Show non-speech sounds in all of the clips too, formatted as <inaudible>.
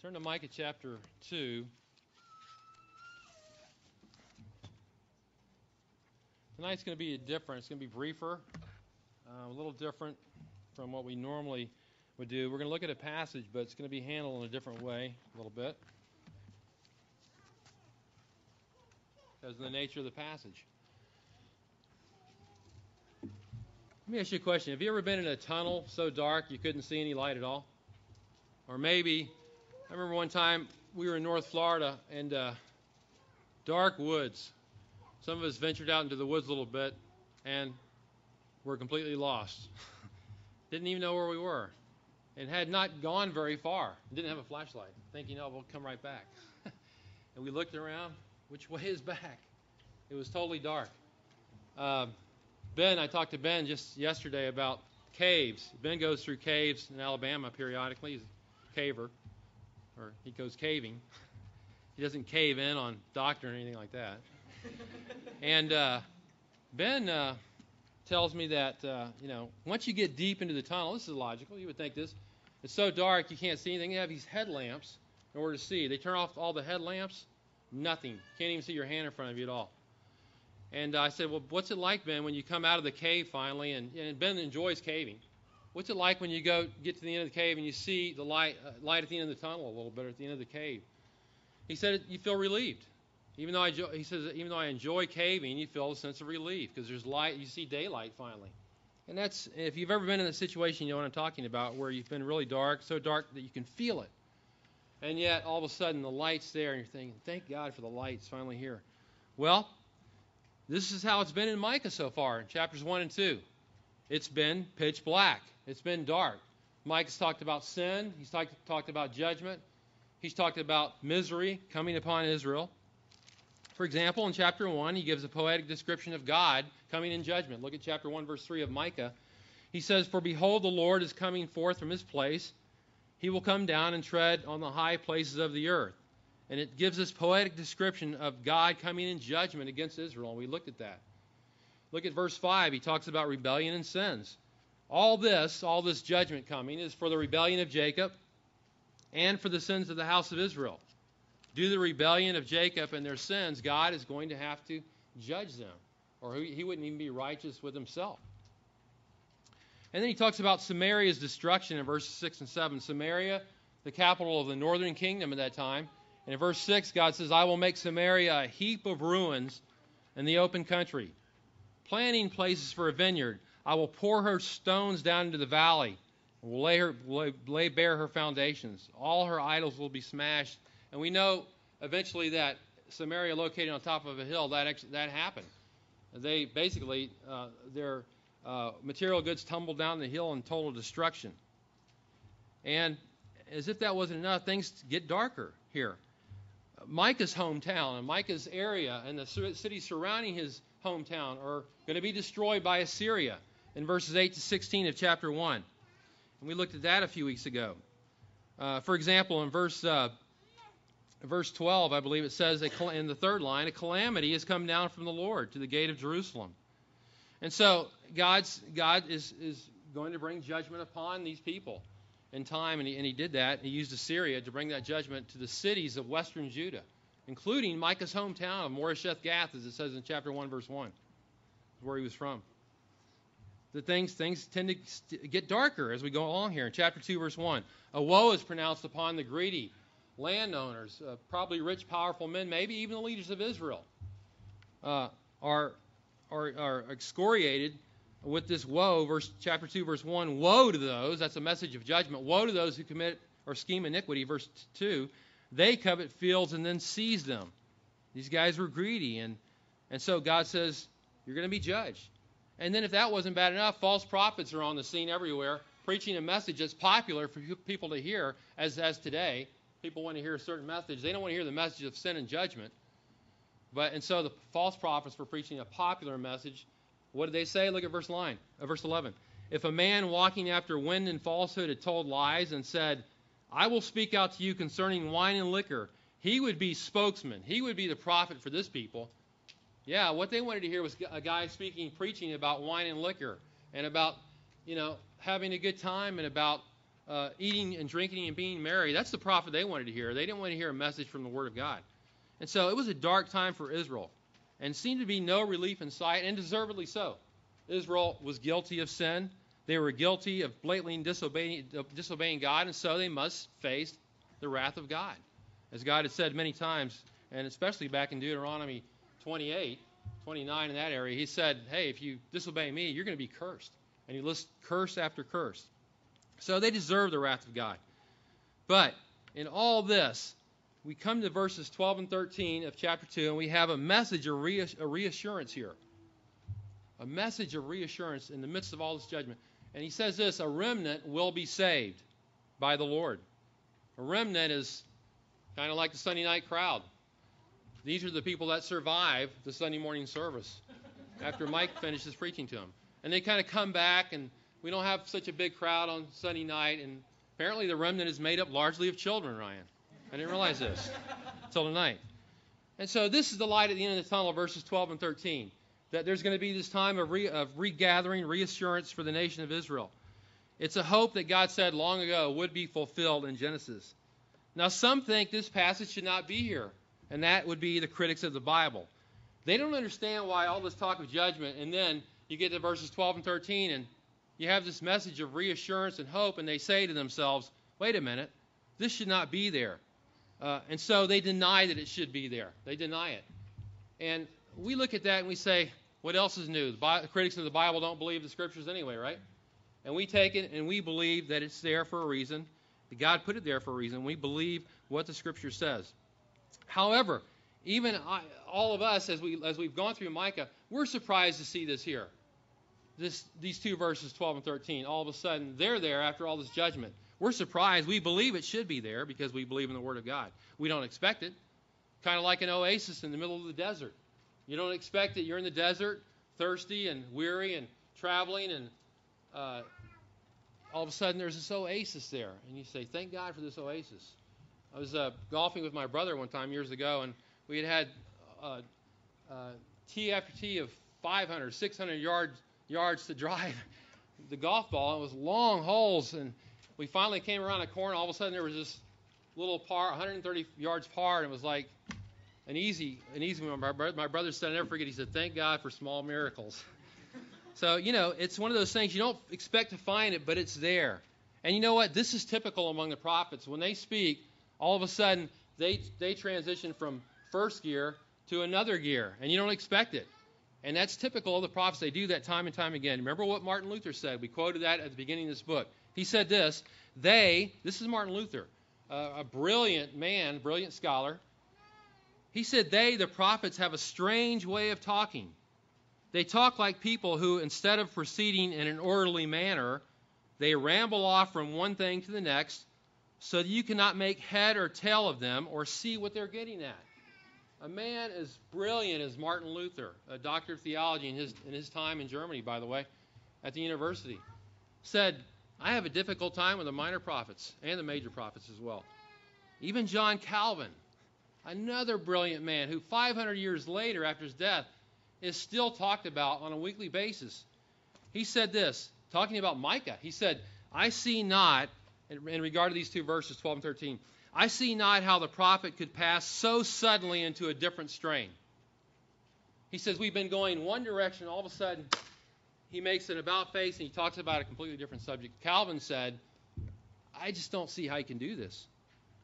Turn to Micah chapter 2. Tonight's going to be different. It's going to be briefer, uh, a little different from what we normally would do. We're going to look at a passage, but it's going to be handled in a different way a little bit because of the nature of the passage. Let me ask you a question. Have you ever been in a tunnel so dark you couldn't see any light at all? Or maybe I remember one time we were in North Florida and uh, dark woods. Some of us ventured out into the woods a little bit and were completely lost. <laughs> Didn't even know where we were and had not gone very far. Didn't have a flashlight, thinking, oh, we'll come right back. <laughs> and we looked around. Which way is back? It was totally dark. Uh, ben, I talked to Ben just yesterday about caves. Ben goes through caves in Alabama periodically. He's a caver or he goes caving. <laughs> he doesn't cave in on doctor or anything like that. <laughs> and uh, Ben uh, tells me that uh, you know once you get deep into the tunnel, this is logical. You would think this. It's so dark you can't see anything. They have these headlamps in order to see. They turn off all the headlamps, nothing. Can't even see your hand in front of you at all. And I said, well, what's it like, Ben, when you come out of the cave finally? And, and Ben enjoys caving. What's it like when you go get to the end of the cave and you see the light, uh, light at the end of the tunnel a little bit at the end of the cave? He said you feel relieved. Even though I, he says even though I enjoy caving, you feel a sense of relief because there's light. You see daylight finally. And that's if you've ever been in a situation you know what I'm talking about, where you've been really dark, so dark that you can feel it, and yet all of a sudden the light's there, and you're thinking, "Thank God for the light; it's finally here." Well, this is how it's been in Micah so far, in chapters one and two. It's been pitch black. It's been dark. Micah's talked about sin. He's talked, talked about judgment. He's talked about misery coming upon Israel. For example, in chapter 1, he gives a poetic description of God coming in judgment. Look at chapter 1, verse 3 of Micah. He says, For behold, the Lord is coming forth from his place. He will come down and tread on the high places of the earth. And it gives this poetic description of God coming in judgment against Israel. And we looked at that. Look at verse 5. He talks about rebellion and sins. All this, all this judgment coming, is for the rebellion of Jacob and for the sins of the house of Israel. Due to the rebellion of Jacob and their sins, God is going to have to judge them, or he wouldn't even be righteous with himself. And then he talks about Samaria's destruction in verses 6 and 7. Samaria, the capital of the northern kingdom at that time. And in verse 6, God says, I will make Samaria a heap of ruins in the open country, planting places for a vineyard. I will pour her stones down into the valley and will lay, her, lay, lay bare her foundations. All her idols will be smashed. And we know eventually that Samaria, located on top of a hill, that, that happened. They basically, uh, their uh, material goods tumbled down the hill in total destruction. And as if that wasn't enough, things get darker here. Micah's hometown and Micah's area and the cities surrounding his hometown are going to be destroyed by Assyria in verses 8 to 16 of chapter 1. And we looked at that a few weeks ago. Uh, for example, in verse, uh, verse 12, I believe it says in the third line, a calamity has come down from the Lord to the gate of Jerusalem. And so God's, God is, is going to bring judgment upon these people in time, and he, and he did that. He used Assyria to bring that judgment to the cities of western Judah, including Micah's hometown of Moresheth Gath, as it says in chapter 1, verse 1, where he was from the things things tend to get darker as we go along here. In chapter 2, verse 1, a woe is pronounced upon the greedy landowners, uh, probably rich, powerful men, maybe even the leaders of Israel, uh, are, are, are excoriated with this woe. Verse chapter 2, verse 1, woe to those, that's a message of judgment, woe to those who commit or scheme iniquity. Verse 2, they covet fields and then seize them. These guys were greedy, and, and so God says, You're going to be judged. And then, if that wasn't bad enough, false prophets are on the scene everywhere, preaching a message that's popular for people to hear, as, as today. People want to hear a certain message. They don't want to hear the message of sin and judgment. But and so the false prophets were preaching a popular message. What did they say? Look at verse line, uh, verse 11. If a man walking after wind and falsehood had told lies and said, "I will speak out to you concerning wine and liquor," he would be spokesman. He would be the prophet for this people. Yeah, what they wanted to hear was a guy speaking, preaching about wine and liquor, and about, you know, having a good time, and about uh, eating and drinking and being merry. That's the prophet they wanted to hear. They didn't want to hear a message from the Word of God. And so it was a dark time for Israel and seemed to be no relief in sight, and deservedly so. Israel was guilty of sin. They were guilty of blatantly disobeying, disobeying God, and so they must face the wrath of God. As God had said many times, and especially back in Deuteronomy 28, 29 in that area, He said, Hey, if you disobey me, you're going to be cursed. And He lists curse after curse. So they deserve the wrath of God. But in all this, we come to verses 12 and 13 of chapter 2, and we have a message, of reassurance here. A message of reassurance in the midst of all this judgment. And he says this a remnant will be saved by the Lord. A remnant is kind of like the Sunday night crowd. These are the people that survive the Sunday morning service after Mike finishes preaching to them. And they kind of come back, and we don't have such a big crowd on Sunday night. And apparently, the remnant is made up largely of children, Ryan. I didn't realize this until tonight. And so, this is the light at the end of the tunnel, verses 12 and 13 that there's going to be this time of, re, of regathering, reassurance for the nation of Israel. It's a hope that God said long ago would be fulfilled in Genesis. Now, some think this passage should not be here, and that would be the critics of the Bible. They don't understand why all this talk of judgment, and then you get to verses 12 and 13, and you have this message of reassurance and hope, and they say to themselves, wait a minute, this should not be there. Uh, and so they deny that it should be there. They deny it. And we look at that and we say, what else is new? The, the critics of the Bible don't believe the scriptures anyway, right? And we take it and we believe that it's there for a reason. That God put it there for a reason. We believe what the scripture says. However, even I, all of us, as we as we've gone through Micah, we're surprised to see this here. This these two verses, 12 and 13. All of a sudden, they're there after all this judgment. We're surprised. We believe it should be there because we believe in the Word of God. We don't expect it. Kind of like an oasis in the middle of the desert. You don't expect it. You're in the desert, thirsty and weary and traveling, and uh, all of a sudden there's this oasis there. And you say, Thank God for this oasis. I was uh, golfing with my brother one time years ago, and we had had uh, uh, tee after tee of 500, 600 yards, yards to drive <laughs> the golf ball. It was long holes, and we finally came around a corner. All of a sudden, there was this little par, 130 yards par, and it was like an easy, an easy one. My, my brother said, I never forget. He said, "Thank God for small miracles." <laughs> so you know, it's one of those things you don't expect to find it, but it's there. And you know what? This is typical among the prophets. When they speak, all of a sudden they they transition from first gear to another gear, and you don't expect it. And that's typical of the prophets. They do that time and time again. Remember what Martin Luther said? We quoted that at the beginning of this book. He said this They, this is Martin Luther, uh, a brilliant man, brilliant scholar, he said they, the prophets, have a strange way of talking. They talk like people who, instead of proceeding in an orderly manner, they ramble off from one thing to the next so that you cannot make head or tail of them or see what they're getting at. A man as brilliant as Martin Luther, a doctor of theology in his, in his time in Germany, by the way, at the university, said, I have a difficult time with the minor prophets and the major prophets as well. Even John Calvin, another brilliant man who 500 years later, after his death, is still talked about on a weekly basis. He said this, talking about Micah. He said, I see not, in regard to these two verses, 12 and 13, I see not how the prophet could pass so suddenly into a different strain. He says, We've been going one direction, all of a sudden, he makes an about face and he talks about a completely different subject. Calvin said, I just don't see how he can do this.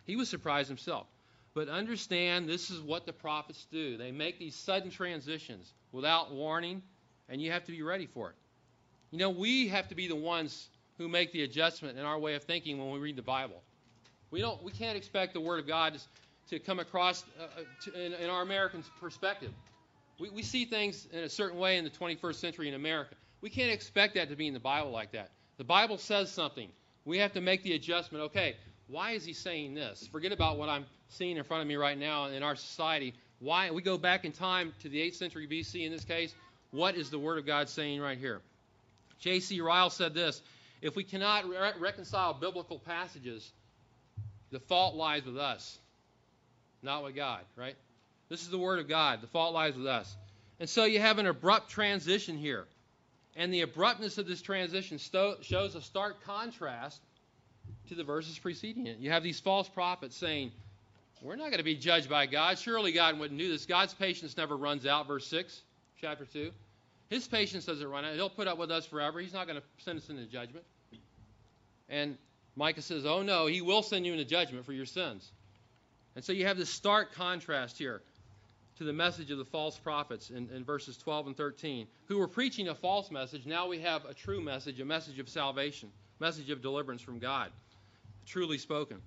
He was surprised himself. But understand this is what the prophets do. They make these sudden transitions without warning, and you have to be ready for it. You know, we have to be the ones who make the adjustment in our way of thinking when we read the Bible. We don't we can't expect the word of God to come across uh, uh, to, in, in, our American perspective. We, we see things in a certain way in the 21st century in America. We can't expect that to be in the Bible like that. The Bible says something. We have to make the adjustment. Okay, why is he saying this? Forget about what I'm seeing in front of me right now in our society. Why we go back in time to the 8th century BC in this case. What is the Word of God saying right here? J.C. Ryle said this If we cannot re- reconcile biblical passages, the fault lies with us, not with God, right? This is the Word of God. The fault lies with us. And so you have an abrupt transition here. And the abruptness of this transition sto- shows a stark contrast to the verses preceding it. You have these false prophets saying, We're not going to be judged by God. Surely God wouldn't do this. God's patience never runs out, verse 6, chapter 2. His patience doesn't run out. He'll put up with us forever. He's not going to send us into judgment. And Micah says, Oh no, he will send you into judgment for your sins. And so you have this stark contrast here to the message of the false prophets in, in, verses 12 and 13, who were preaching a false message. Now we have a true message, a message of salvation, message of deliverance from God, truly spoken.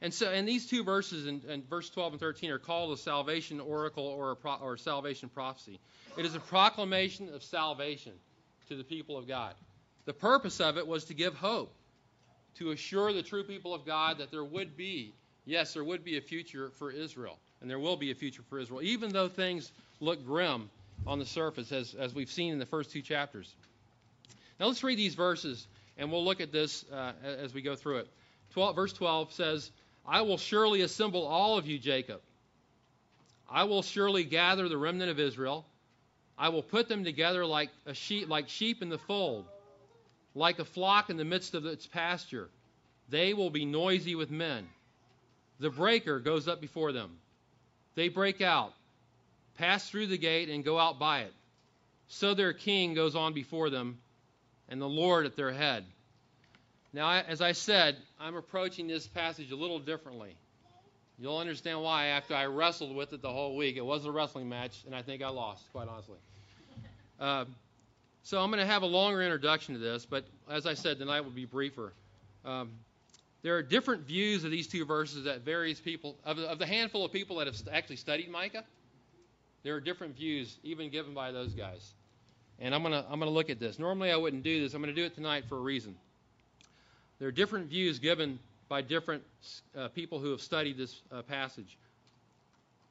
And so, and these two verses in, in verse 12 and 13 are called a salvation oracle or a pro, or salvation prophecy. It is a proclamation of salvation to the people of God. The purpose of it was to give hope, to assure the true people of God that there would be, yes, there would be a future for Israel and there will be a future for Israel, even though things look grim on the surface, as, as we've seen in the first two chapters. Now let's read these verses, and we'll look at this uh, as we go through it. 12, verse 12 says, I will surely assemble all of you, Jacob. I will surely gather the remnant of Israel. I will put them together like a sheep, like sheep in the fold, like a flock in the midst of its pasture. They will be noisy with men. The breaker goes up before them. They break out, pass through the gate, and go out by it. So their king goes on before them, and the Lord at their head. Now, as I said, I'm approaching this passage a little differently. You'll understand why after I wrestled with it the whole week. It was a wrestling match, and I think I lost, quite honestly. Uh, so I'm going to have a longer introduction to this, but as I said, tonight will be briefer. Um, there are different views of these two verses that various people, of the, of the handful of people that have actually studied Micah, there are different views even given by those guys. And I'm going to I'm going to look at this. Normally I wouldn't do this. I'm going to do it tonight for a reason. There are different views given by different uh, people who have studied this uh, passage.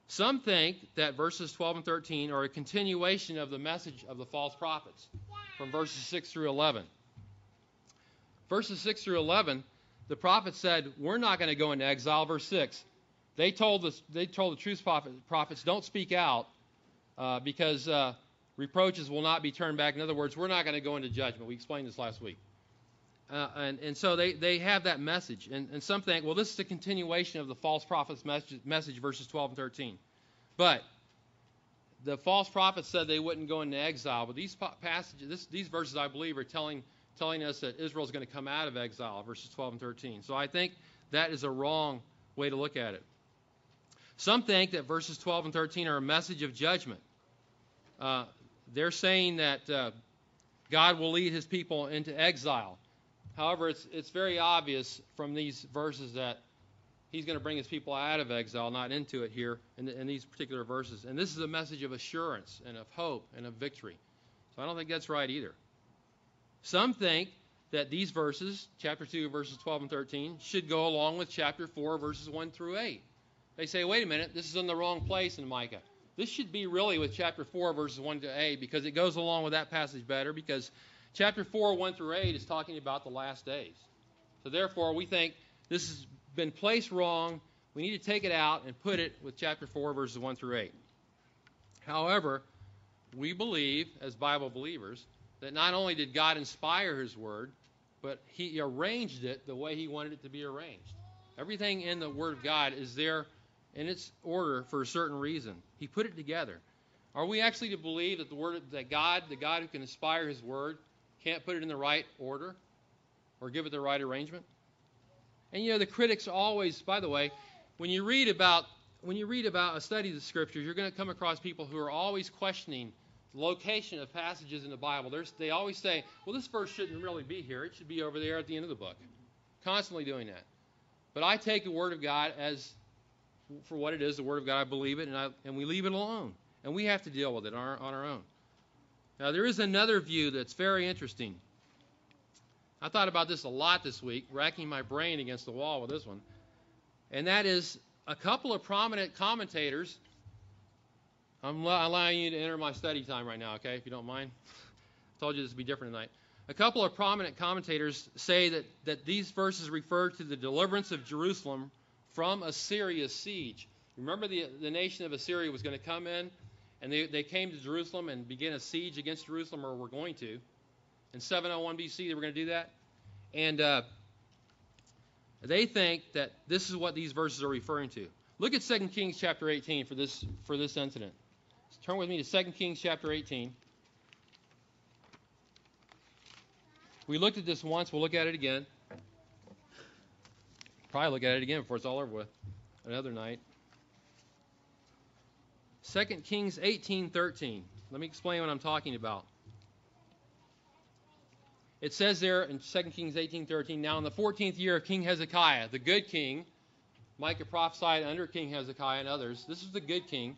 Some think that verses 12 and 13 are a continuation of the message of the false prophets from verses 6 through 11. Verses 6 through 11 the prophet said, We're not going to go into exile. Verse 6. They told, the, they told the truth prophet, prophets, Don't speak out uh, because uh, reproaches will not be turned back. In other words, we're not going to go into judgment. We explained this last week. Uh, and, and so they, they have that message. And, and some think, well, this is a continuation of the false prophet's message, message, verses 12 and 13. But the false prophet said they wouldn't go into exile. But these passages, this, these verses, I believe, are telling telling us that Israel is going to come out of exile, verses 12 and 13. So I think that is a wrong way to look at it. Some think that verses 12 and 13 are a message of judgment. Uh, they're saying that uh, God will lead his people into exile. However, it's, it's very obvious from these verses that he's going to bring his people out of exile, not into it here in, the, in these particular verses. And this is a message of assurance and of hope and of victory. So I don't think that's right either. Some think that these verses, chapter 2, verses 12 and 13, should go along with chapter 4, verses 1 through 8. They say, wait a minute, this is in the wrong place in Micah. This should be really with chapter 4, verses 1 to 8, because it goes along with that passage better, because chapter 4, 1 through 8 is talking about the last days. So therefore, we think this has been placed wrong. We need to take it out and put it with chapter 4, verses 1 through 8. However, we believe, as Bible believers, that not only did God inspire His Word, but He arranged it the way He wanted it to be arranged. Everything in the Word of God is there in its order for a certain reason. He put it together. Are we actually to believe that the Word that God, the God who can inspire His Word, can't put it in the right order or give it the right arrangement? And you know, the critics always, by the way, when you read about when you read about a study of the scriptures, you're going to come across people who are always questioning the location of passages in the Bible, they always say, well, this verse shouldn't really be here. It should be over there at the end of the book. Constantly doing that. But I take the Word of God as for what it is, the Word of God. I believe it, and, I, and we leave it alone. And we have to deal with it on our, on our own. Now, there is another view that's very interesting. I thought about this a lot this week, racking my brain against the wall with this one. And that is a couple of prominent commentators I'm allowing you to enter my study time right now, okay, if you don't mind. I told you this would be different tonight. A couple of prominent commentators say that, that these verses refer to the deliverance of Jerusalem from Assyria's siege. Remember, the, the nation of Assyria was going to come in, and they, they came to Jerusalem and begin a siege against Jerusalem, or were going to. In 701 BC, they were going to do that. And uh, They think that this is what these verses are referring to. Look at 2 Kings chapter 18 for this for this incident. Turn with me to 2 Kings chapter 18. We looked at this once, we'll look at it again. Probably look at it again before it's all over with. Another night. 2 Kings 18:13. Let me explain what I'm talking about. It says there in 2 Kings 18:13, now in the 14th year of King Hezekiah, the good king, Micah prophesied under King Hezekiah and others. This is the good king.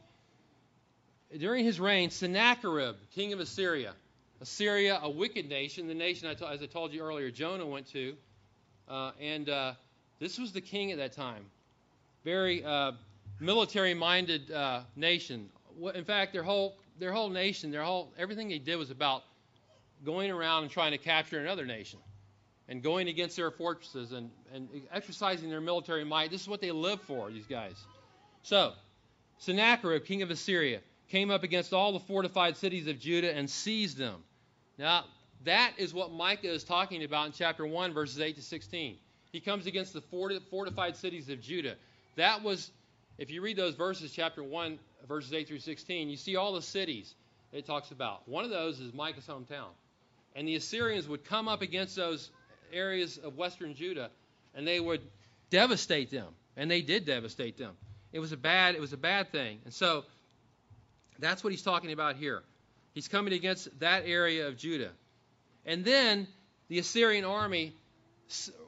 During his reign, Sennacherib, king of Assyria, Assyria, a wicked nation, the nation, as I told you earlier, Jonah went to, uh, and uh, this was the king at that time. Very uh, military-minded uh, nation. In fact, their whole their whole nation, their whole everything they did was about going around and trying to capture another nation and going against their fortresses and, and exercising their military might. This is what they live for, these guys. So, Sennacherib, king of Assyria, came up against all the fortified cities of Judah and seized them. Now, that is what Micah is talking about in chapter 1, verses 8 to 16. He comes against the fortified cities of Judah. That was, if you read those verses, chapter 1, verses 8 through 16, you see all the cities it talks about. One of those is Micah's hometown. And the Assyrians would come up against those areas of western Judah and they would devastate them. And they did devastate them. It was a bad, it was a bad thing. And so that's what he's talking about here. He's coming against that area of Judah. And then the Assyrian army,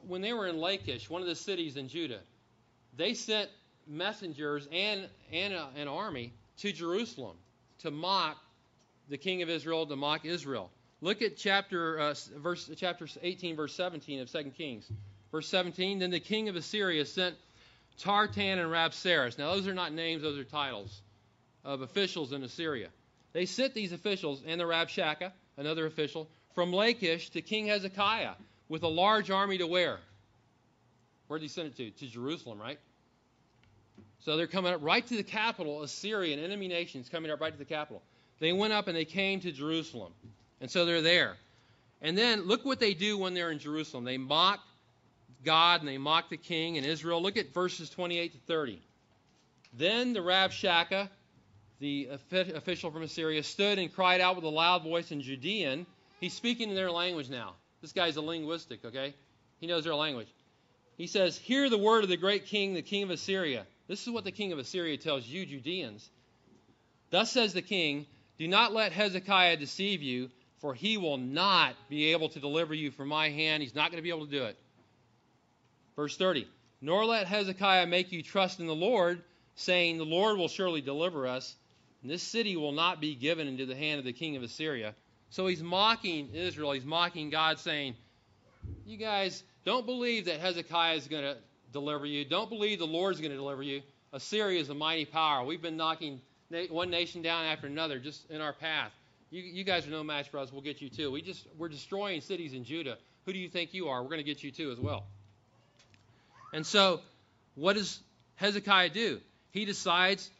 when they were in Lachish, one of the cities in Judah, they sent messengers and, and a, an army to Jerusalem to mock the king of Israel, to mock Israel. Look at chapter uh, verse chapter 18, verse 17 of 2 Kings. Verse 17. Then the king of Assyria sent Tartan and Rabsaris. Now those are not names; those are titles of officials in Assyria. They sent these officials and the Rabshakeh, another official, from Lachish to King Hezekiah with a large army to where? Where did he send it to? To Jerusalem, right? So they're coming up right to the capital, Assyria, an enemy nation is coming up right to the capital. They went up and they came to Jerusalem. And so they're there. And then look what they do when they're in Jerusalem. They mock God and they mock the king and Israel. Look at verses 28 to 30. Then the Rabshakeh, the official from Assyria, stood and cried out with a loud voice in Judean. He's speaking in their language now. This guy's a linguistic, okay? He knows their language. He says, Hear the word of the great king, the king of Assyria. This is what the king of Assyria tells you, Judeans. Thus says the king, Do not let Hezekiah deceive you, for he will not be able to deliver you from my hand. He's not going to be able to do it. Verse 30 Nor let Hezekiah make you trust in the Lord, saying, The Lord will surely deliver us, and this city will not be given into the hand of the king of Assyria. So he's mocking Israel. He's mocking God, saying, You guys don't believe that Hezekiah is going to deliver you. Don't believe the Lord is going to deliver you. Assyria is a mighty power. We've been knocking one nation down after another just in our path. You, you guys are no match for us. We'll get you too. We just we're destroying cities in Judah. Who do you think you are? We're going to get you too as well. And so, what does Hezekiah do? He decides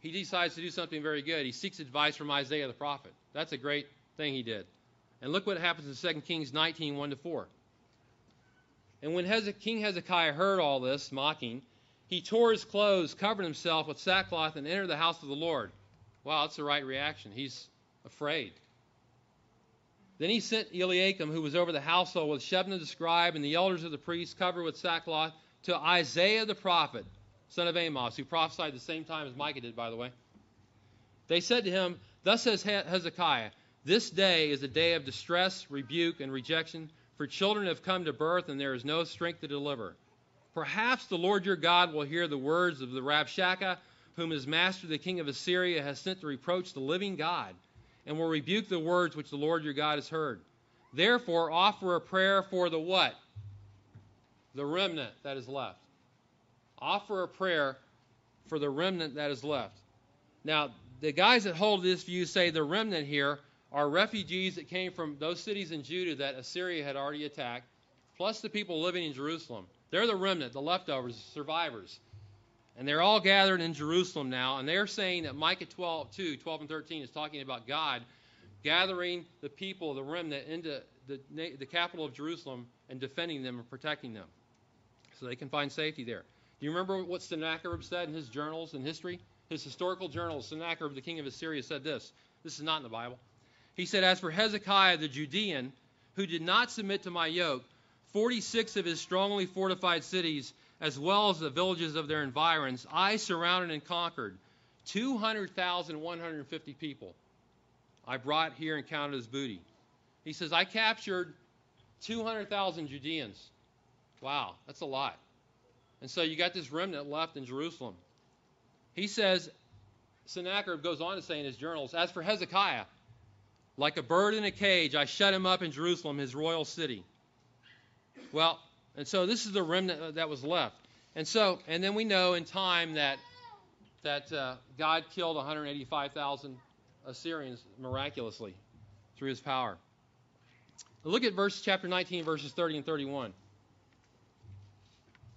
he decides to do something very good. He seeks advice from Isaiah the prophet. That's a great thing he did. And look what happens in 2 Kings 19, 1 to 4. And when King Hezekiah heard all this mocking, he tore his clothes, covered himself with sackcloth, and entered the house of the Lord. Wow, that's the right reaction. He's afraid. Then he sent Eliakim, who was over the household, with Shebna the scribe and the elders of the priests, covered with sackcloth, to Isaiah the prophet, son of Amos, who prophesied the same time as Micah did, by the way. They said to him, Thus says Hezekiah, This day is a day of distress, rebuke, and rejection, for children have come to birth, and there is no strength to deliver. Perhaps the Lord your God will hear the words of the Rabshakeh, whom his master, the king of Assyria, has sent to reproach the living God and will rebuke the words which the Lord your God has heard. Therefore, offer a prayer for the what? The remnant that is left. Offer a prayer for the remnant that is left. Now, the guys that hold this view say the remnant here are refugees that came from those cities in Judah that Assyria had already attacked, plus the people living in Jerusalem. They're the remnant, the leftovers, the survivors. And they're all gathered in Jerusalem now, and they're saying that Micah 12, 2, 12 and 13 is talking about God gathering the people, the remnant, into the, the capital of Jerusalem and defending them and protecting them. so they can find safety there. Do you remember what Sennacherib said in his journals in history? His historical journals, Sennacherib, the king of Assyria, said this. This is not in the Bible. He said, As for Hezekiah the Judean, who did not submit to my yoke, 46 of his strongly fortified cities, as well as the villages of their environs, I surrounded and conquered. 200,150 people I brought here and counted as booty. He says, I captured 200,000 Judeans. Wow, that's a lot. And so you got this remnant left in Jerusalem. He says, Sennacherib goes on to say in his journals, As for Hezekiah, like a bird in a cage, I shut him up in Jerusalem, his royal city. Well, and so this is the remnant that was left. And so, and then we know in time that that uh, God killed 185,000 Assyrians miraculously through His power. Look at verse chapter 19, verses 30 and 31.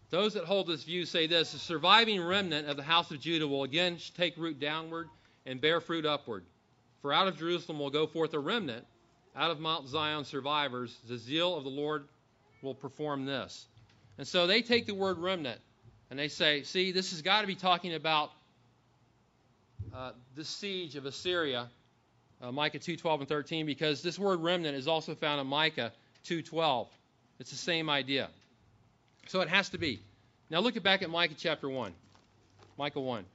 Those that hold this view say this: the surviving remnant of the house of Judah will again take root downward and bear fruit upward. For out of Jerusalem will go forth a remnant, out of Mount Zion survivors. The zeal of the Lord will perform this. And so they take the word remnant and they say, see, this has got to be talking about uh, the siege of Assyria, uh, Micah 2:12 and 13, because this word remnant is also found in Micah 2:12. It's the same idea. So it has to be. Now look back at Micah chapter 1. Micah 1.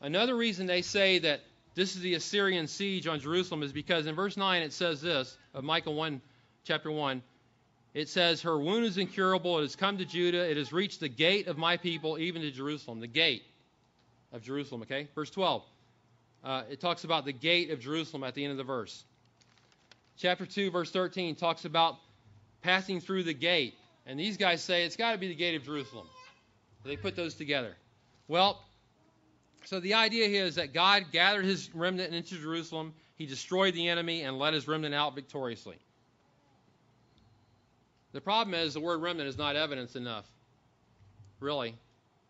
Another reason they say that this is the Assyrian siege on Jerusalem is because in verse 9 it says this of Micah 1 chapter 1 it says her wound is incurable. It has come to Judah. It has reached the gate of my people even to Jerusalem. The gate of Jerusalem okay? Verse 12 uh, it talks about the gate of Jerusalem at the end of the verse. Chapter 2 verse 13 talks about passing through the gate. And these guys say it's got to be the gate of Jerusalem. They put those together. Well so the idea here is that God gathered his remnant into Jerusalem, he destroyed the enemy, and led his remnant out victoriously. The problem is the word remnant is not evidence enough, really,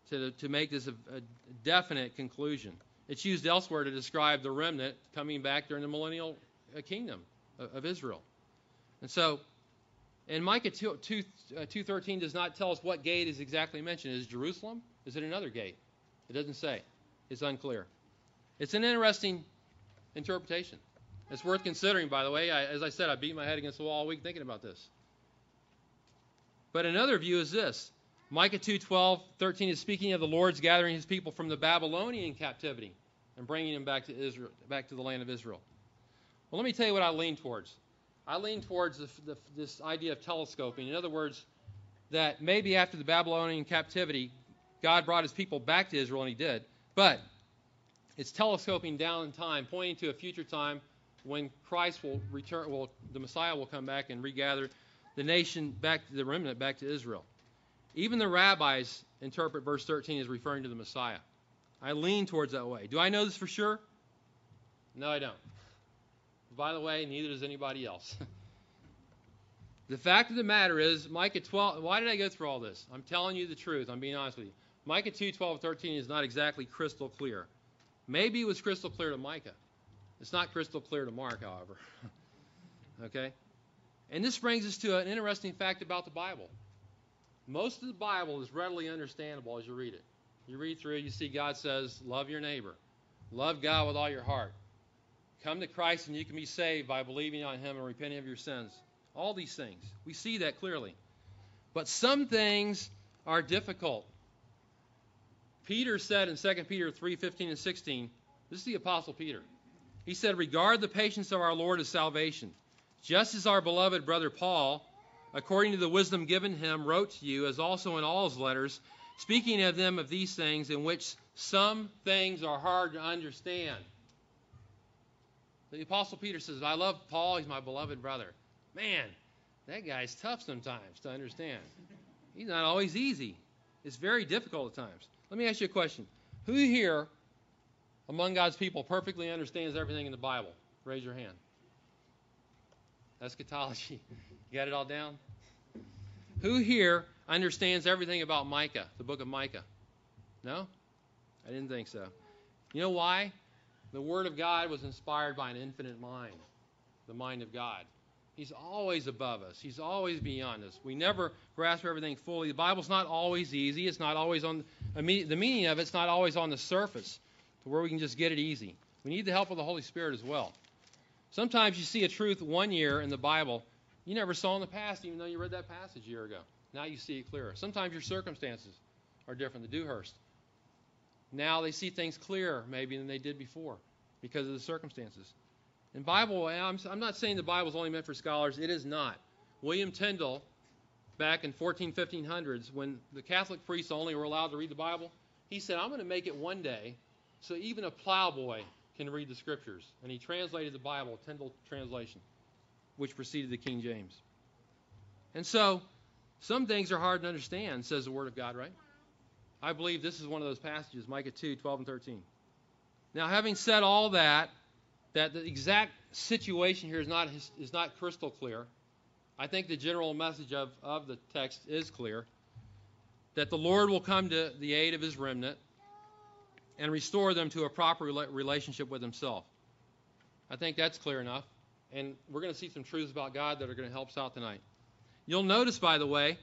to, to make this a, a definite conclusion. It's used elsewhere to describe the remnant coming back during the millennial uh, kingdom of, of Israel. And so, and Micah 2, 2, uh, 2.13 does not tell us what gate is exactly mentioned. Is Jerusalem? Is it another gate? It doesn't say. It's unclear. It's an interesting interpretation. It's worth considering, by the way. I, as I said, I beat my head against the wall all week thinking about this. But another view is this. Micah 2, 12, 13 is speaking of the Lord's gathering his people from the Babylonian captivity and bringing them back to Israel, back to the land of Israel. Well, let me tell you what I lean towards. I lean towards the, the, this idea of telescoping. In other words, that maybe after the Babylonian captivity, God brought his people back to Israel, and he did. But it's telescoping down in time, pointing to a future time when Christ will return, well, the Messiah will come back and regather the nation back to the remnant back to Israel. Even the rabbis interpret verse 13 as referring to the Messiah. I lean towards that way. Do I know this for sure? No, I don't. By the way, neither does anybody else. <laughs> the fact of the matter is, Micah 12, why did I go through all this? I'm telling you the truth. I'm being honest with you. Micah 2, 12, 13 is not exactly crystal clear. Maybe it was crystal clear to Micah. It's not crystal clear to Mark, however. <laughs> okay? And this brings us to an interesting fact about the Bible. Most of the Bible is readily understandable as you read it. You read through you see God says, Love your neighbor. Love God with all your heart. Come to Christ and you can be saved by believing on Him and repenting of your sins. All these things. We see that clearly. But some things are difficult. Peter said in 2 Peter 3:15 and 16, this is the apostle Peter. He said, "Regard the patience of our Lord as salvation, just as our beloved brother Paul, according to the wisdom given him, wrote to you, as also in all his letters, speaking of them of these things in which some things are hard to understand." The apostle Peter says, "I love Paul, he's my beloved brother." Man, that guy's tough sometimes to understand. He's not always easy. It's very difficult at times. Let me ask you a question. Who here among God's people perfectly understands everything in the Bible? Raise your hand. Eschatology. You got it all down? Who here understands everything about Micah, the book of Micah? No? I didn't think so. You know why? The Word of God was inspired by an infinite mind, the mind of God. He's always above us. He's always beyond us. We never grasp everything fully. The Bible's not always easy. It's not always on the meaning of it's not always on the surface to where we can just get it easy. We need the help of the Holy Spirit as well. Sometimes you see a truth one year in the Bible you never saw in the past, even though you read that passage a year ago. Now you see it clearer. Sometimes your circumstances are different. The Dewhurst. Now they see things clearer, maybe, than they did before because of the circumstances. In Bible, I'm, I'm not saying the Bible is only meant for scholars. It is not. William Tyndale, back in 14, 1500s, when the Catholic priests only were allowed to read the Bible, he said, I'm going to make it one day so even a plowboy can read the scriptures. And he translated the Bible, Tyndale translation, which preceded the King James. And so, some things are hard to understand, says the Word of God, right? I believe this is one of those passages, Micah 2, 12 and 13. Now, having said all that, that the exact situation here is not, is not crystal clear. I think the general message of, of the text is clear that the Lord will come to the aid of his remnant and restore them to a proper relationship with himself. I think that's clear enough. And we're going to see some truths about God that are going to help us out tonight. You'll notice, by the way,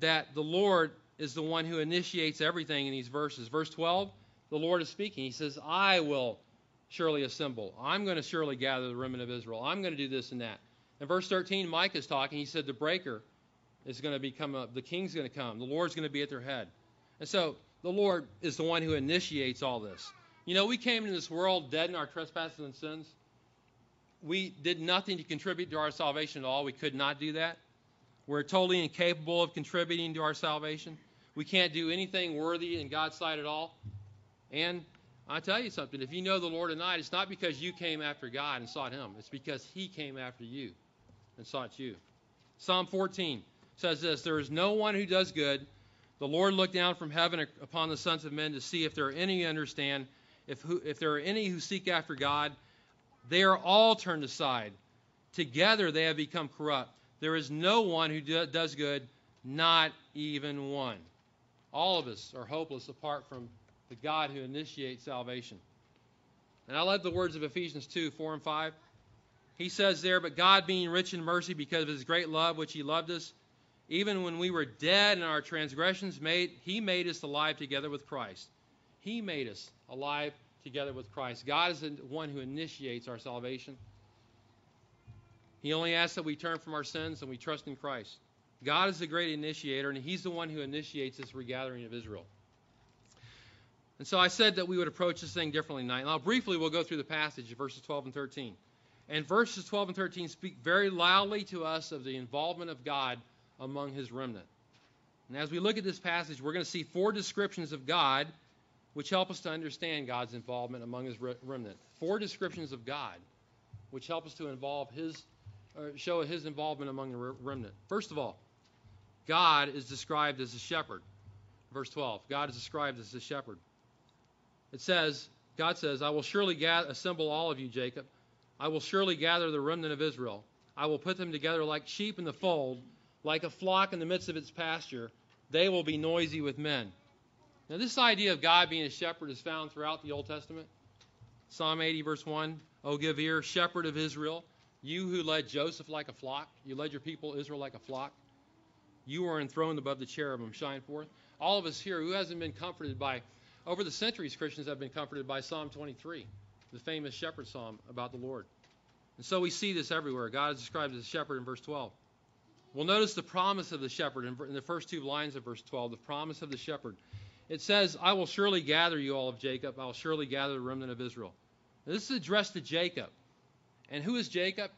that the Lord is the one who initiates everything in these verses. Verse 12, the Lord is speaking. He says, I will surely assemble. I'm going to surely gather the remnant of Israel. I'm going to do this and that. In verse 13, Micah is talking. He said, The breaker is going to become, a, the king's going to come. The Lord's going to be at their head. And so the Lord is the one who initiates all this. You know, we came into this world dead in our trespasses and sins. We did nothing to contribute to our salvation at all. We could not do that. We're totally incapable of contributing to our salvation. We can't do anything worthy in God's sight at all. And I tell you something, if you know the Lord tonight, it's not because you came after God and sought Him, it's because He came after you and sought you. Psalm 14 says this There is no one who does good. The Lord looked down from heaven upon the sons of men to see if there are any who understand, if, who, if there are any who seek after God. They are all turned aside. Together they have become corrupt. There is no one who do, does good, not even one. All of us are hopeless apart from the God who initiates salvation. And I love the words of Ephesians 2 4 and 5. He says there, But God, being rich in mercy because of his great love which he loved us, even when we were dead in our transgressions, made, he made us alive together with Christ. He made us alive together with Christ. God is the one who initiates our salvation. He only asks that we turn from our sins and we trust in Christ. God is the great initiator, and He's the one who initiates this regathering of Israel. And so I said that we would approach this thing differently tonight. Now, briefly, we'll go through the passage, verses 12 and 13. And verses 12 and 13 speak very loudly to us of the involvement of God among his remnant. And as we look at this passage, we're going to see four descriptions of God which help us to understand God's involvement among his remnant. Four descriptions of God which help us to involve his, uh, show his involvement among the remnant. First of all, God is described as a shepherd. Verse 12 God is described as a shepherd. It says, God says, I will surely gather, assemble all of you, Jacob. I will surely gather the remnant of Israel. I will put them together like sheep in the fold, like a flock in the midst of its pasture. They will be noisy with men. Now, this idea of God being a shepherd is found throughout the Old Testament. Psalm 80, verse 1 O give ear, shepherd of Israel, you who led Joseph like a flock, you led your people Israel like a flock. You are enthroned above the cherubim, shine forth. All of us here, who hasn't been comforted by over the centuries, Christians have been comforted by Psalm 23, the famous shepherd psalm about the Lord. And so we see this everywhere. God is described as a shepherd in verse 12. We'll notice the promise of the shepherd in the first two lines of verse 12, the promise of the shepherd. It says, I will surely gather you all of Jacob. I will surely gather the remnant of Israel. Now, this is addressed to Jacob. And who is Jacob?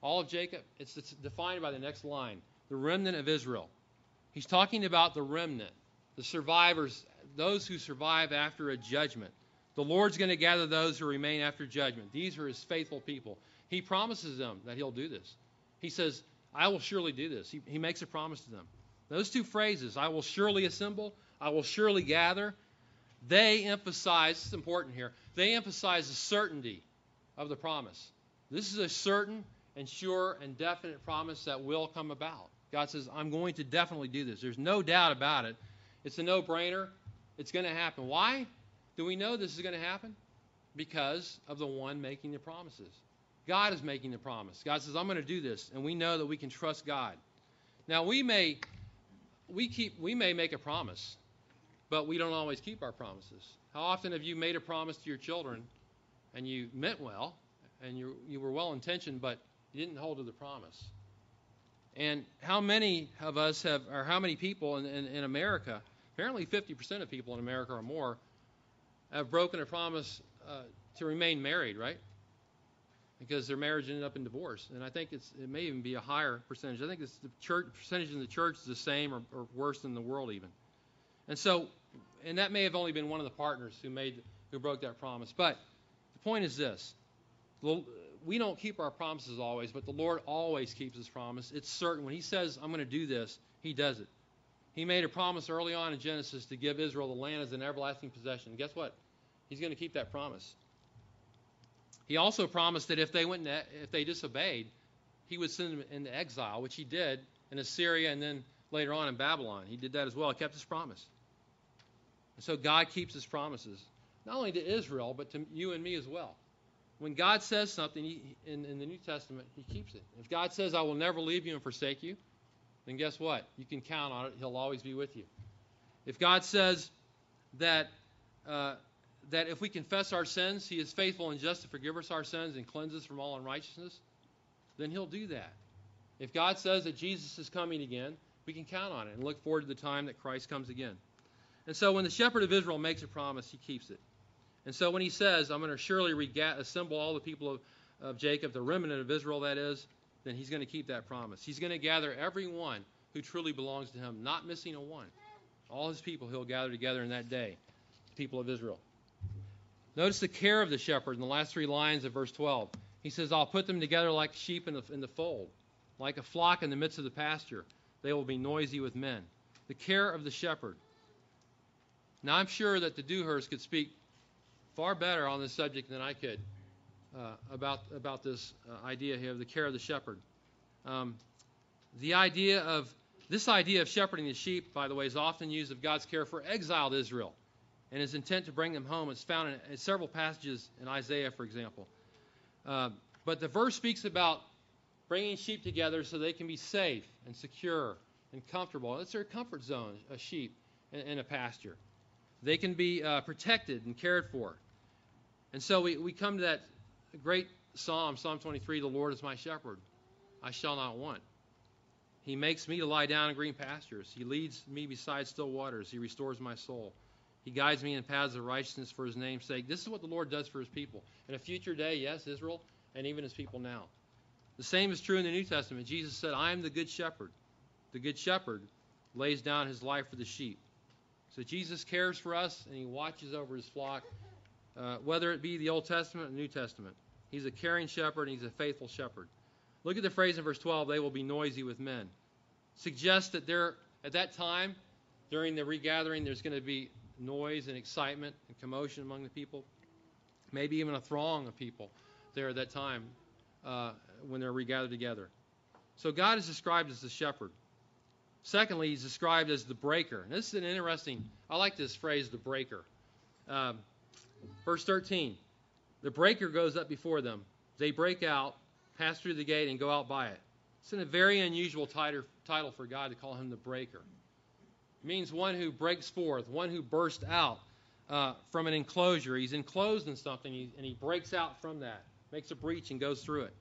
All of Jacob? It's, it's defined by the next line the remnant of Israel. He's talking about the remnant, the survivors those who survive after a judgment. The Lord's going to gather those who remain after judgment. These are his faithful people. He promises them that he'll do this. He says, I will surely do this. He, he makes a promise to them. Those two phrases, I will surely assemble, I will surely gather, they emphasize, it's important here, they emphasize the certainty of the promise. This is a certain and sure and definite promise that will come about. God says, I'm going to definitely do this. There's no doubt about it. It's a no brainer. It's going to happen. Why do we know this is going to happen? Because of the one making the promises. God is making the promise. God says, I'm going to do this, and we know that we can trust God. Now, we may we keep we may make a promise, but we don't always keep our promises. How often have you made a promise to your children and you meant well and you you were well intentioned, but you didn't hold to the promise? And how many of us have, or how many people in, in, in America, apparently 50% of people in America or more, have broken a promise uh, to remain married, right? Because their marriage ended up in divorce. And I think it's, it may even be a higher percentage. I think it's the church, percentage in the church is the same or, or worse than the world even. And so, and that may have only been one of the partners who made, who broke that promise. But the point is this we don't keep our promises always, but the Lord always keeps his promise. It's certain. When he says, I'm going to do this, he does it. He made a promise early on in Genesis to give Israel the land as an everlasting possession. Guess what? He's going to keep that promise. He also promised that if they went, if they disobeyed, he would send them into exile, which he did in Assyria and then later on in Babylon. He did that as well. He kept his promise. And so God keeps his promises, not only to Israel, but to you and me as well when God says something in, in the New Testament, He keeps it. If God says, I will never leave you and forsake you, then guess what? You can count on it. He'll always be with you. If God says that, uh, that if we confess our sins, He is faithful and just to forgive us our sins and cleanse us from all unrighteousness, then He'll do that. If God says that Jesus is coming again, we can count on it and look forward to the time that Christ comes again. And so when the shepherd of Israel makes a promise, he keeps it. And so when he says, I'm going to surely assemble all the people of, of Jacob, the remnant of Israel, that is, then he's going to keep that promise. He's going to gather everyone who truly belongs to him, not missing a one. All his people he'll gather together in that day, the people of Israel. Notice the care of the shepherd in the last three lines of verse 12. He says, I'll put them together like sheep in the, in the fold, like a flock in the midst of the pasture. They will be noisy with men. The care of the shepherd. Now, I'm sure that the Dewhurst could speak far better on this subject than I could uh, about about this uh, idea here of the care of the shepherd. Um, the idea of this idea of shepherding the sheep, by the way, is often used of God's care for exiled Israel and his intent to bring them home. is found in, in several passages in Isaiah, for example. Uh, but the verse speaks about bringing sheep together so they can be safe and secure and comfortable. It's their comfort zone, a sheep in, in a pasture. They can be uh, protected and cared for. And so we, we come to that great psalm, Psalm 23 The Lord is my shepherd, I shall not want. He makes me to lie down in green pastures. He leads me beside still waters. He restores my soul. He guides me in paths of righteousness for his name's sake. This is what the Lord does for his people. In a future day, yes, Israel, and even his people now. The same is true in the New Testament. Jesus said, I am the good shepherd. The good shepherd lays down his life for the sheep. So Jesus cares for us and he watches over his flock uh, whether it be the Old Testament or the New Testament. He's a caring shepherd and he's a faithful shepherd. Look at the phrase in verse 12, they will be noisy with men. Suggests that there, at that time, during the regathering, there's going to be noise and excitement and commotion among the people. Maybe even a throng of people there at that time uh, when they're regathered together. So God is described as the shepherd. Secondly, he's described as the breaker. And this is an interesting, I like this phrase, the breaker. Um, Verse 13 The breaker goes up before them. They break out, pass through the gate, and go out by it. It's in a very unusual title for God to call him the breaker. Means one who breaks forth, one who bursts out uh, from an enclosure. He's enclosed in something, and he breaks out from that, makes a breach, and goes through it.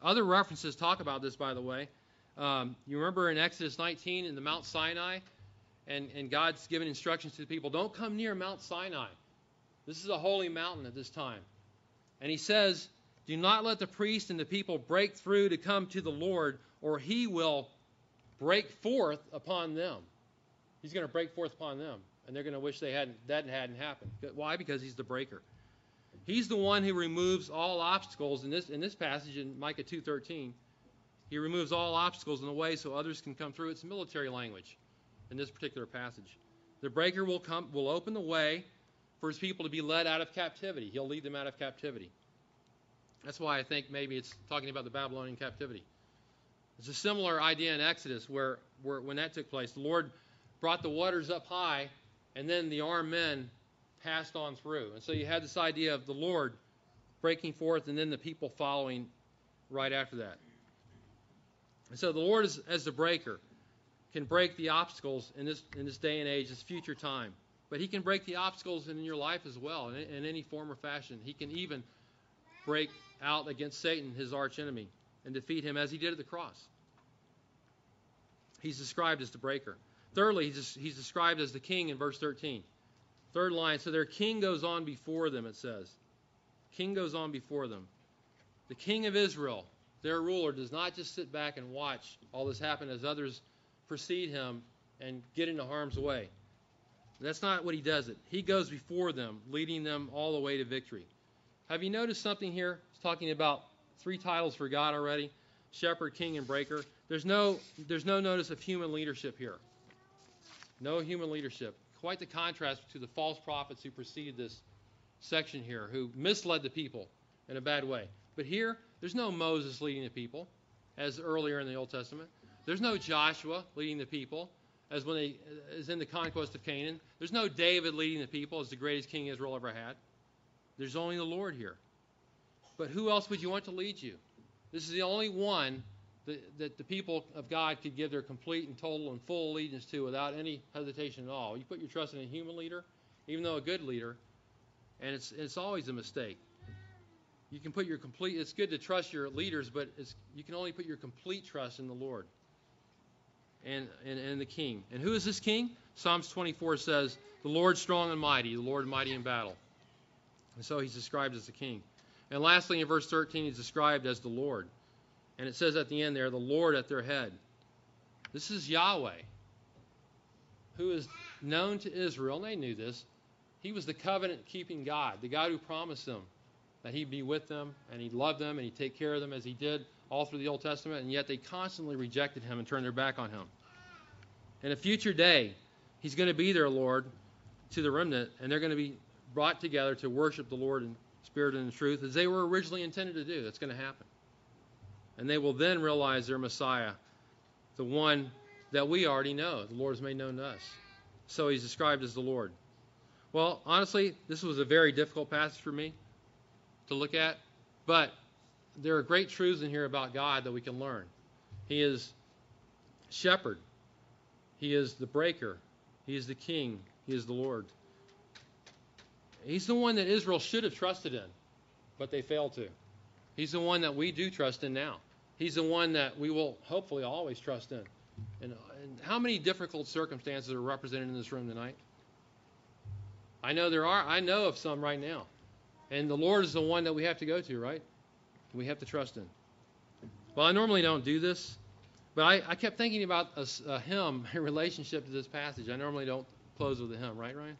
Other references talk about this, by the way. Um, you remember in Exodus 19 in the Mount Sinai, and, and God's given instructions to the people don't come near Mount Sinai. This is a holy mountain at this time. And he says, Do not let the priest and the people break through to come to the Lord, or he will break forth upon them. He's going to break forth upon them, and they're going to wish they hadn't that hadn't happened. Why? Because he's the breaker. He's the one who removes all obstacles in this in this passage in Micah 2:13. He removes all obstacles in the way so others can come through. It's military language in this particular passage. The breaker will come will open the way for his people to be led out of captivity. He'll lead them out of captivity. That's why I think maybe it's talking about the Babylonian captivity. It's a similar idea in Exodus where, where when that took place, the Lord brought the waters up high, and then the armed men passed on through. And so you had this idea of the Lord breaking forth and then the people following right after that. And so the Lord, is, as the breaker, can break the obstacles in this in this day and age, this future time. But He can break the obstacles in your life as well, in, in any form or fashion. He can even break out against Satan, his archenemy, and defeat him as He did at the cross. He's described as the breaker. Thirdly, he's, he's described as the king in verse 13. Third line, so their king goes on before them, it says. King goes on before them. The king of Israel, their ruler, does not just sit back and watch all this happen as others precede him and get into harm's way. That's not what he does it. He goes before them, leading them all the way to victory. Have you noticed something here? It's talking about three titles for God already shepherd, king, and breaker. There's no, there's no notice of human leadership here. No human leadership. Quite the contrast to the false prophets who preceded this section here, who misled the people in a bad way. But here, there's no Moses leading the people, as earlier in the Old Testament. There's no Joshua leading the people, as when they as in the conquest of Canaan. There's no David leading the people, as the greatest king Israel ever had. There's only the Lord here. But who else would you want to lead you? This is the only one that, that the people of God could give their complete and total and full allegiance to without any hesitation at all. You put your trust in a human leader, even though a good leader, and it's it's always a mistake. You can put your complete. It's good to trust your leaders, but you can only put your complete trust in the Lord and, and and the King. And who is this King? Psalms 24 says, "The Lord strong and mighty, the Lord mighty in battle." And so he's described as the King. And lastly, in verse 13, he's described as the Lord. And it says at the end there, the Lord at their head. This is Yahweh, who is known to Israel, and they knew this. He was the covenant keeping God, the God who promised them that He'd be with them and He'd love them and He'd take care of them as He did all through the Old Testament, and yet they constantly rejected Him and turned their back on Him. In a future day, He's going to be their Lord to the remnant, and they're going to be brought together to worship the Lord in spirit and in truth as they were originally intended to do. That's going to happen. And they will then realize their Messiah, the one that we already know. The Lord has made known to us. So he's described as the Lord. Well, honestly, this was a very difficult passage for me to look at, but there are great truths in here about God that we can learn. He is shepherd, He is the breaker, He is the king, He is the Lord. He's the one that Israel should have trusted in, but they failed to. He's the one that we do trust in now. He's the one that we will hopefully always trust in. And, and how many difficult circumstances are represented in this room tonight? I know there are. I know of some right now. And the Lord is the one that we have to go to, right? We have to trust in. Well, I normally don't do this, but I, I kept thinking about a, a, hymn <laughs> in relationship to this passage. I normally don't close with a hymn, right, Ryan?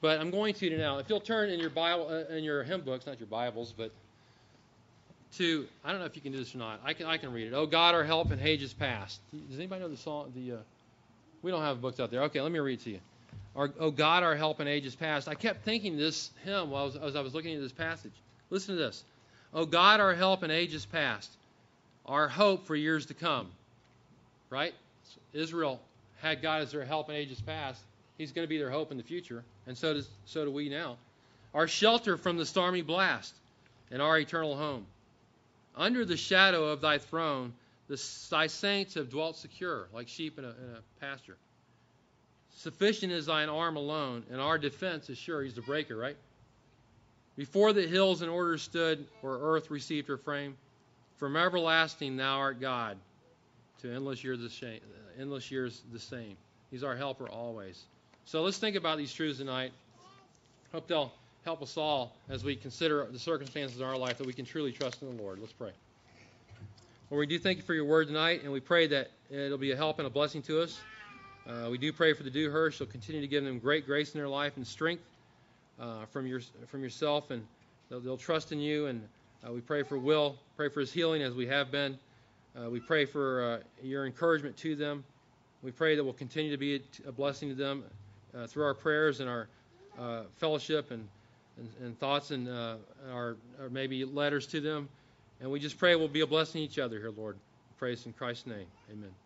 But I'm going to now. If you'll turn in your Bible, uh, in your hymn books, not your Bibles, but to I don't know if you can do this or not. I can I can read it. Oh God, our help in ages past. Does anybody know the song? The uh, we don't have books out there. Okay, let me read to you. Our, oh God, our help in ages past. I kept thinking this hymn while I was, as I was looking at this passage. Listen to this. Oh God, our help in ages past, our hope for years to come. Right? So Israel had God as their help in ages past. He's going to be their hope in the future, and so does so do we now. Our shelter from the stormy blast, and our eternal home. Under the shadow of thy throne, the, thy saints have dwelt secure, like sheep in a, in a pasture. Sufficient is thine arm alone, and our defense is sure. He's the breaker, right? Before the hills in order stood, where earth received her frame, from everlasting thou art God, to endless years the same. Endless years the same. He's our helper always. So let's think about these truths tonight. Hope they'll help us all as we consider the circumstances in our life that we can truly trust in the Lord. Let's pray. Lord, we do thank you for your word tonight, and we pray that it'll be a help and a blessing to us. Uh, we do pray for the Dewhurst. You'll continue to give them great grace in their life and strength uh, from your from yourself, and they'll, they'll trust in you. And uh, we pray for Will, pray for his healing as we have been. Uh, we pray for uh, your encouragement to them. We pray that we'll continue to be a, a blessing to them uh, through our prayers and our fellowship and and, and thoughts and uh, our, or maybe letters to them. And we just pray we'll be a blessing to each other here, Lord. This in Christ's name. Amen.